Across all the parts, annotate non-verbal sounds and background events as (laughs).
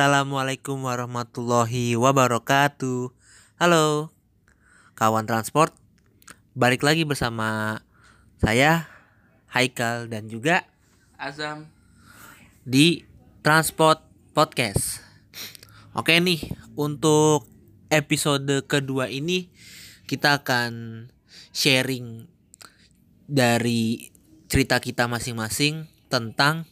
Assalamualaikum warahmatullahi wabarakatuh. Halo, kawan transport. Balik lagi bersama saya Haikal dan juga Azam di Transport Podcast. Oke nih, untuk episode kedua ini kita akan sharing dari cerita kita masing-masing tentang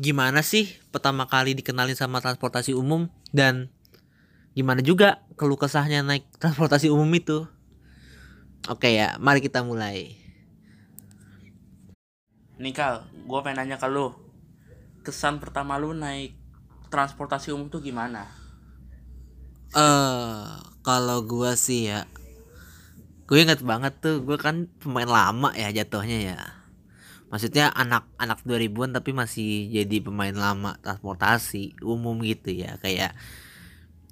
gimana sih pertama kali dikenalin sama transportasi umum dan gimana juga keluh kesahnya naik (laughs) transportasi umum itu. Oke ya, mari kita mulai. Nikal, gue pengen nanya ke lu Kesan pertama lu naik transportasi umum tuh gimana? Eh, kalau gua sih ya gue inget banget tuh gue kan pemain lama ya jatuhnya ya maksudnya anak-anak 2000-an tapi masih jadi pemain lama transportasi umum gitu ya. Kayak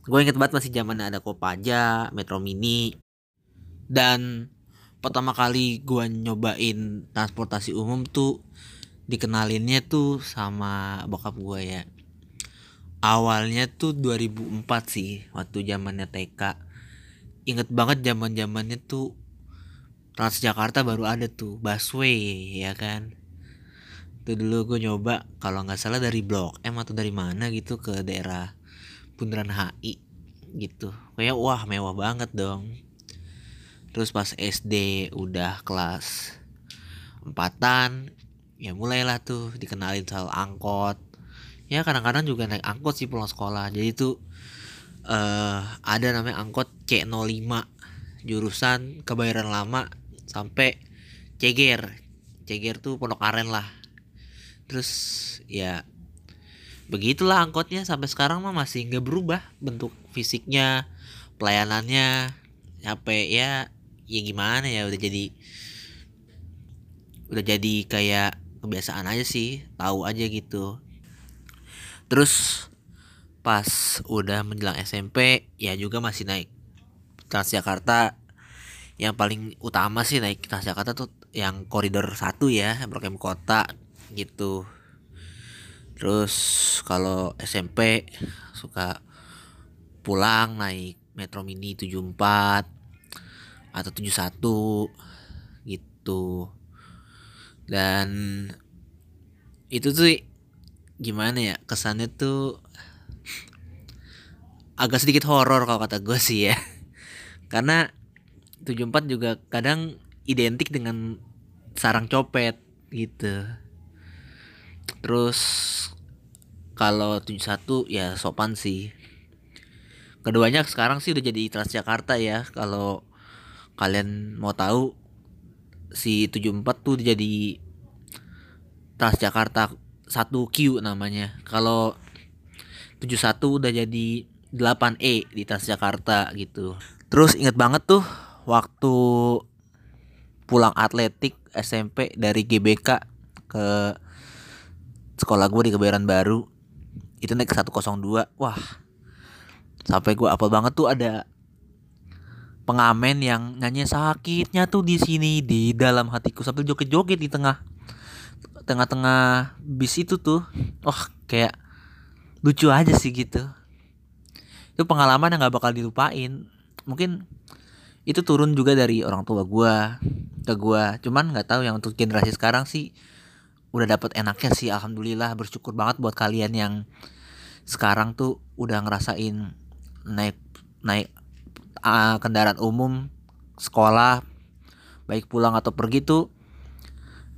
gue inget banget masih zaman ada Kopaja, Metro Mini. Dan pertama kali gue nyobain transportasi umum tuh dikenalinnya tuh sama bokap gue ya. Awalnya tuh 2004 sih waktu zamannya TK inget banget zaman zamannya tuh Transjakarta baru ada tuh busway ya kan? Itu dulu gue nyoba kalau nggak salah dari blok M atau dari mana gitu ke daerah Bundaran HI gitu. Kayak wah mewah banget dong. Terus pas SD udah kelas empatan ya mulailah tuh dikenalin soal angkot. Ya kadang-kadang juga naik angkot sih pulang sekolah. Jadi tuh eh ada namanya angkot C05 jurusan kebayoran lama sampai Ceger. Ceger tuh Pondok Aren lah. Terus ya begitulah angkotnya. Sampai sekarang mah masih nggak berubah bentuk fisiknya pelayanannya. Sampai ya ya gimana ya udah jadi udah jadi kayak kebiasaan aja sih tahu aja gitu. Terus pas udah menjelang SMP ya juga masih naik Transjakarta yang paling utama sih naik Transjakarta tuh yang koridor satu ya Blok M Kota gitu. Terus kalau SMP suka pulang naik Metro Mini 74 atau 71 gitu. Dan itu tuh gimana ya kesannya tuh agak sedikit horor kalau kata gue sih ya. (laughs) Karena 74 juga kadang identik dengan sarang copet gitu. Terus kalau 71 ya sopan sih. Keduanya sekarang sih udah jadi Transjakarta ya. Kalau kalian mau tahu si 74 tuh jadi Transjakarta 1Q namanya. Kalau 71 udah jadi 8E di Transjakarta gitu. Terus inget banget tuh waktu pulang atletik SMP dari GBK ke sekolah gue di Kebayoran Baru itu naik 102 wah sampai gue apel banget tuh ada pengamen yang nyanyi sakitnya tuh di sini di dalam hatiku sambil joget-joget di tengah tengah-tengah bis itu tuh. Wah kayak lucu aja sih gitu. Itu pengalaman yang nggak bakal dilupain. Mungkin itu turun juga dari orang tua gua ke gua. Cuman nggak tahu yang untuk generasi sekarang sih udah dapet enaknya sih alhamdulillah. Bersyukur banget buat kalian yang sekarang tuh udah ngerasain naik naik uh, kendaraan umum sekolah baik pulang atau pergi tuh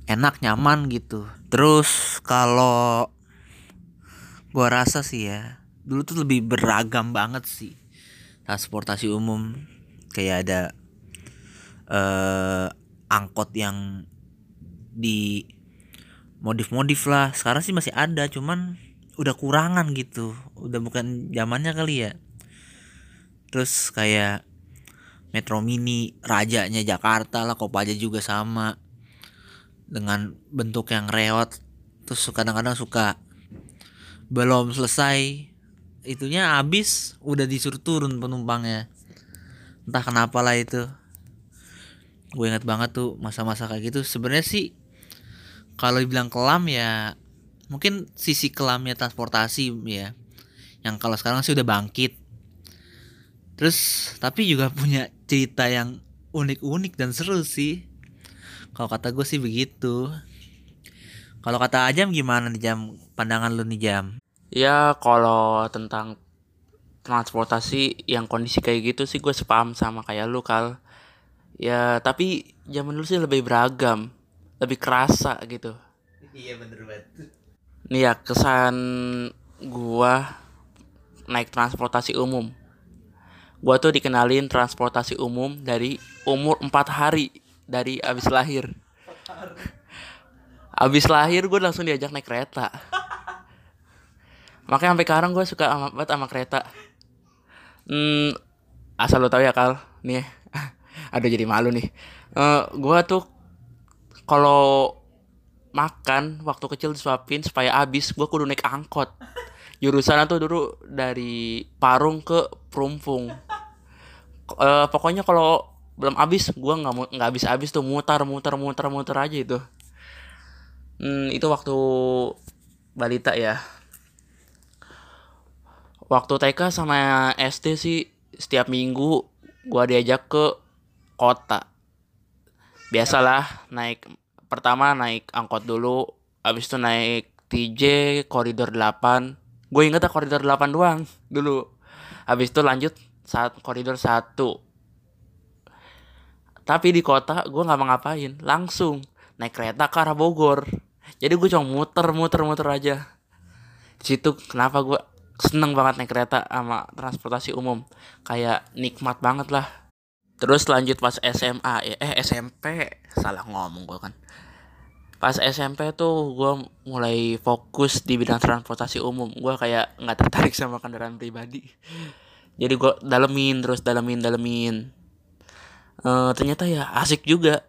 enak nyaman gitu. Terus kalau gua rasa sih ya dulu tuh lebih beragam banget sih transportasi umum kayak ada eh angkot yang di modif-modif lah. Sekarang sih masih ada cuman udah kurangan gitu. Udah bukan zamannya kali ya. Terus kayak Metro Mini rajanya Jakarta lah Kopaja juga sama. Dengan bentuk yang reot. Terus kadang-kadang suka belum selesai. Itunya habis udah disuruh turun penumpangnya entah kenapa lah itu. Gue inget banget tuh masa-masa kayak gitu. Sebenarnya sih kalau dibilang kelam ya mungkin sisi kelamnya transportasi ya. Yang kalau sekarang sih udah bangkit. Terus tapi juga (laughs) punya cerita yang unik-unik dan seru sih. Kalau kata gue sih begitu. Kalau kata Ajam gimana nih Jam? Pandangan lu nih Jam? Ya kalau tentang transportasi yang kondisi kayak gitu sih gue sepaham sama kayak lu kal. Ya tapi zaman dulu sih lebih beragam, lebih kerasa gitu. iya bener banget Nih ya kesan gua naik transportasi umum. Gua tuh dikenalin transportasi umum dari umur 4 hari dari abis lahir. Abis lahir gue langsung diajak naik kereta. (laughs) Makanya sampai sekarang gue suka banget sama kereta. Hmm, asal lo tau ya kal, nih, (laughs) ada jadi malu nih. Eh, gue tuh kalau makan waktu kecil disuapin supaya habis, gue kudu naik angkot. Jurusan tuh dulu dari Parung ke Perumpung. Eh, pokoknya kalau belum habis, gue nggak nggak habis habis tuh mutar mutar mutar mutar aja itu. Hmm, itu waktu balita ya waktu TK sama SD sih setiap minggu gua diajak ke kota. Biasalah naik pertama naik angkot dulu habis itu naik TJ koridor 8 gue inget koridor 8 doang dulu. Habis itu lanjut saat koridor 1 tapi di kota gue nggak mau ngapain langsung naik kereta ke arah Bogor. Jadi gue cuma muter muter muter aja. Situ kenapa gue seneng banget naik kereta sama transportasi umum. Kayak nikmat banget lah. Terus lanjut pas SMA ya eh SMP salah ngomong gue kan. Pas SMP tuh gue mulai fokus di bidang transportasi umum. Gue kayak nggak tertarik sama kendaraan pribadi. Jadi gue dalemin terus dalemin dalemin. Eh, ternyata ya asik juga.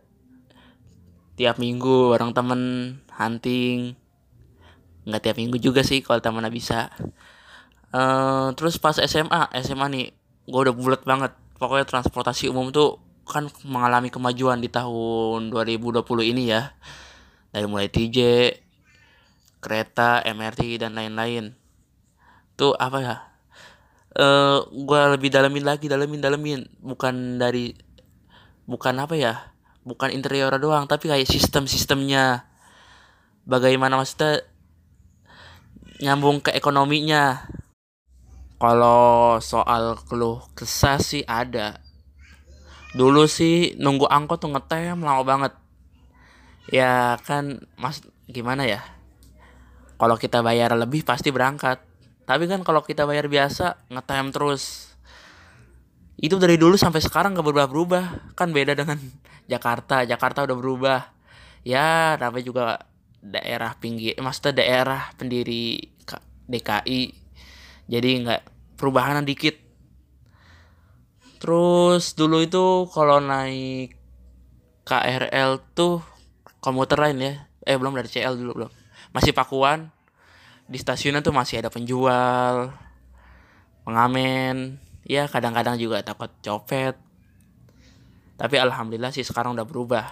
Tiap minggu bareng temen hunting. Nggak tiap minggu juga sih kalau temennya bisa Eh, terus pas SMA SMA nih gue udah bulat banget. Pokoknya transportasi umum tuh kan mengalami kemajuan di tahun 2020 ini ya. Dari mulai TJ kereta MRT dan lain-lain. Tuh apa ya? Eh gue lebih dalemin lagi dalemin dalemin. Bukan dari bukan apa ya? Bukan interior doang tapi kayak sistem-sistemnya. Bagaimana maksudnya nyambung ke ekonominya kalau soal keluh kesah sih ada. Dulu sih nunggu angkot tuh ngetem lama banget. Ya kan mas gimana ya? Kalau kita bayar lebih pasti berangkat. Tapi kan kalau kita bayar biasa ngetem terus. Itu dari dulu sampai sekarang gak berubah-berubah. Kan beda dengan (laughs) Jakarta. Jakarta udah berubah. Ya namanya juga daerah pinggir maksudnya daerah pendiri DKI jadi nggak perubahan dikit. Terus dulu itu kalau naik KRL tuh komuter lain ya. Eh belum dari CL dulu belum. Masih pakuan. Di stasiunnya tuh masih ada penjual pengamen. Ya kadang-kadang juga takut copet. Tapi alhamdulillah sih sekarang udah berubah.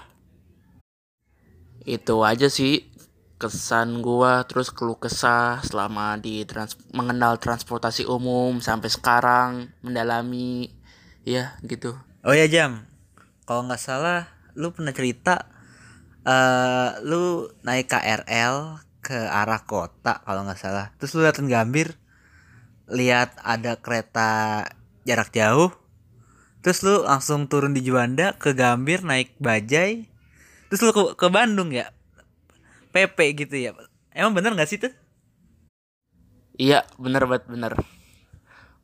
Itu aja sih kesan gua terus keluh kesah selama di trans mengenal transportasi umum sampai sekarang mendalami ya gitu. Oh ya Jam. Kalau nggak salah lu pernah cerita eh lu naik KRL ke arah kota kalau nggak salah. Terus lu datang Gambir lihat ada kereta jarak jauh terus lu langsung turun di Juanda ke Gambir naik bajai terus lu ke, ke Bandung ya PP gitu ya. Emang bener nggak sih tuh? Iya bener banget bener.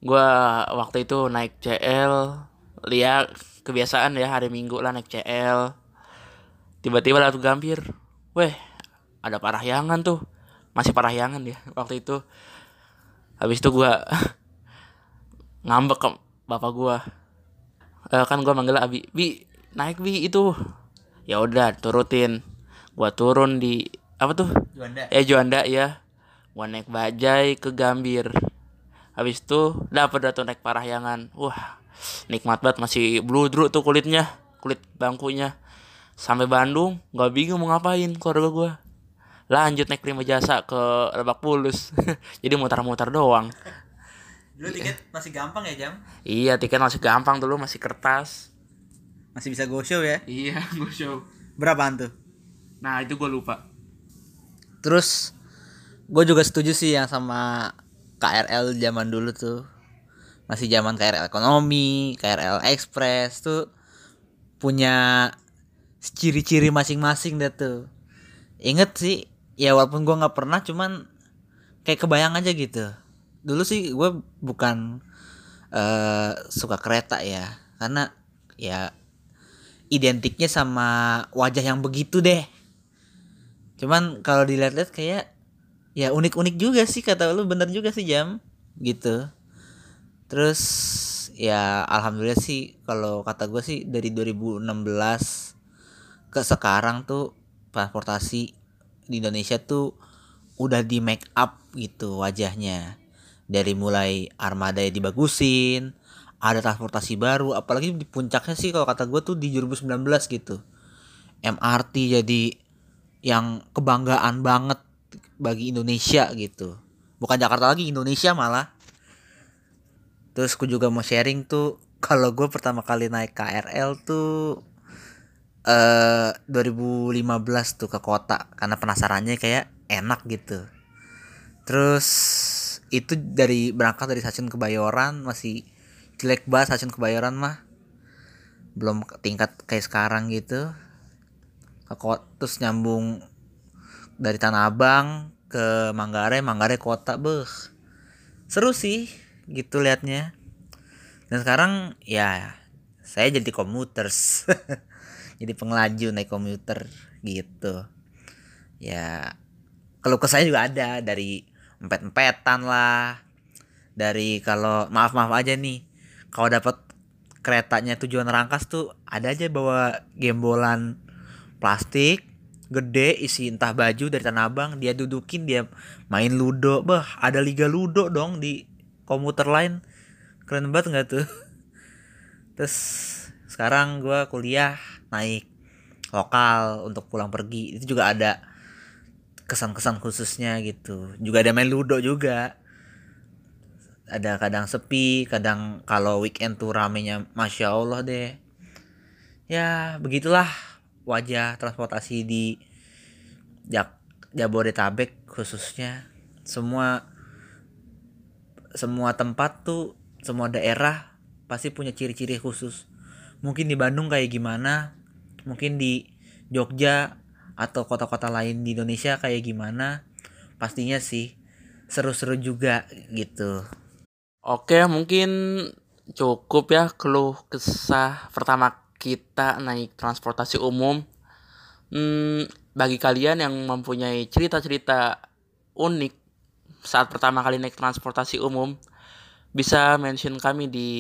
Gua waktu itu naik CL lihat kebiasaan ya hari Minggu lah naik CL tiba-tiba lewat Gambir weh ada Parahyangan tuh. Masih Parahyangan ya waktu itu. Habis itu gua (laughs) ngambek ke bapak gua. Eh, kan gua manggil Abi. Bi naik Bi itu. Ya udah turutin gua turun di apa tuh Juanda eh Juanda ya gua naik bajai ke Gambir habis itu dapet dah tuh naik Parahyangan wah nikmat banget masih bludru tuh kulitnya kulit bangkunya sampai Bandung nggak bingung mau ngapain keluarga gua lanjut naik prima jasa ke Lebak Bulus (laughs) jadi mutar-mutar doang Dulu tiket masih gampang ya jam? Iya tiket masih gampang dulu masih kertas. Masih bisa go show ya? Iya gue show. Berapaan tuh? Nah itu gue lupa. Terus gue juga setuju sih yang sama KRL zaman dulu tuh. Masih zaman KRL ekonomi, KRL Express tuh punya ciri-ciri masing-masing deh tuh. Ingat sih, ya walaupun gue nggak pernah, cuman kayak kebayang aja gitu. Dulu sih gue bukan eh suka kereta ya, karena ya identiknya sama wajah yang begitu deh. Cuman kalau dilihat-lihat kayak ya unik-unik juga sih kata lu bener juga sih jam gitu. Terus ya alhamdulillah sih kalau kata gue sih dari 2016 ke sekarang tuh transportasi di Indonesia tuh udah di make up gitu wajahnya. Dari mulai armada yang dibagusin, ada transportasi baru, apalagi di puncaknya sih kalau kata gue tuh di 2019 gitu. MRT jadi yang kebanggaan banget bagi Indonesia gitu. Bukan Jakarta lagi, Indonesia malah. Terus gue juga mau sharing tuh (laughs) kalau gue pertama kali naik KRL tuh eh 2015 tuh ke kota karena penasarannya kayak enak gitu. Terus itu dari berangkat dari stasiun Kebayoran masih jelek banget stasiun Kebayoran mah. Belum tingkat kayak sekarang gitu. Ke kota terus nyambung dari Tanah Abang ke Manggarai, Manggarai kota, beh. Seru sih gitu liatnya. Dan sekarang ya saya jadi komuters. (laughs) jadi pengelaju naik komuter gitu. Ya kalau ke saya juga ada dari empet-empetan lah. Dari kalau maaf-maaf aja nih. Kalau dapat keretanya tujuan Rangkas tuh ada aja bawa gembolan plastik gede isi entah baju dari Tanah Abang dia dudukin dia main ludo. Bah ada liga ludo dong di komuter lain. Keren banget nggak tuh? (laughs) Terus sekarang gua kuliah naik lokal untuk pulang pergi. Itu juga ada kesan-kesan khususnya gitu. Juga ada main ludo juga. Ada kadang sepi kadang kalau weekend tuh ramenya masya allah deh. Ya begitulah wajah transportasi di Jak Jabodetabek khususnya. Semua semua tempat tuh semua daerah pasti punya ciri-ciri khusus. Mungkin di Bandung kayak gimana mungkin di Jogja atau kota-kota lain di Indonesia kayak gimana pastinya sih seru-seru juga gitu. Oke mungkin cukup ya keluh kesah pertama kita naik transportasi umum. Hmm, bagi kalian yang mempunyai cerita-cerita unik saat pertama kali naik transportasi umum, bisa mention kami di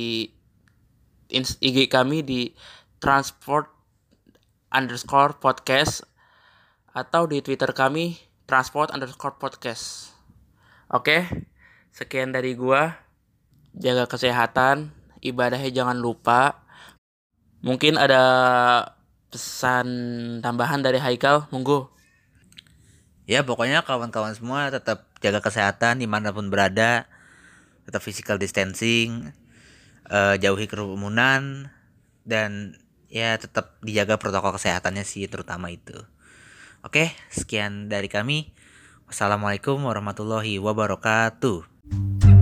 IG kami di transport underscore podcast atau di Twitter kami transport underscore podcast. Oke, sekian dari gua. Jaga kesehatan, ibadahnya jangan lupa. Mungkin ada pesan tambahan dari Haikal, monggo. ya pokoknya kawan-kawan semua tetap jaga kesehatan di mana pun berada. Tetap physical distancing eh, jauhi kerumunan dan ya tetap dijaga protokol kesehatannya sih terutama itu. Oke sekian dari kami. Wassalamualaikum warahmatullahi wabarakatuh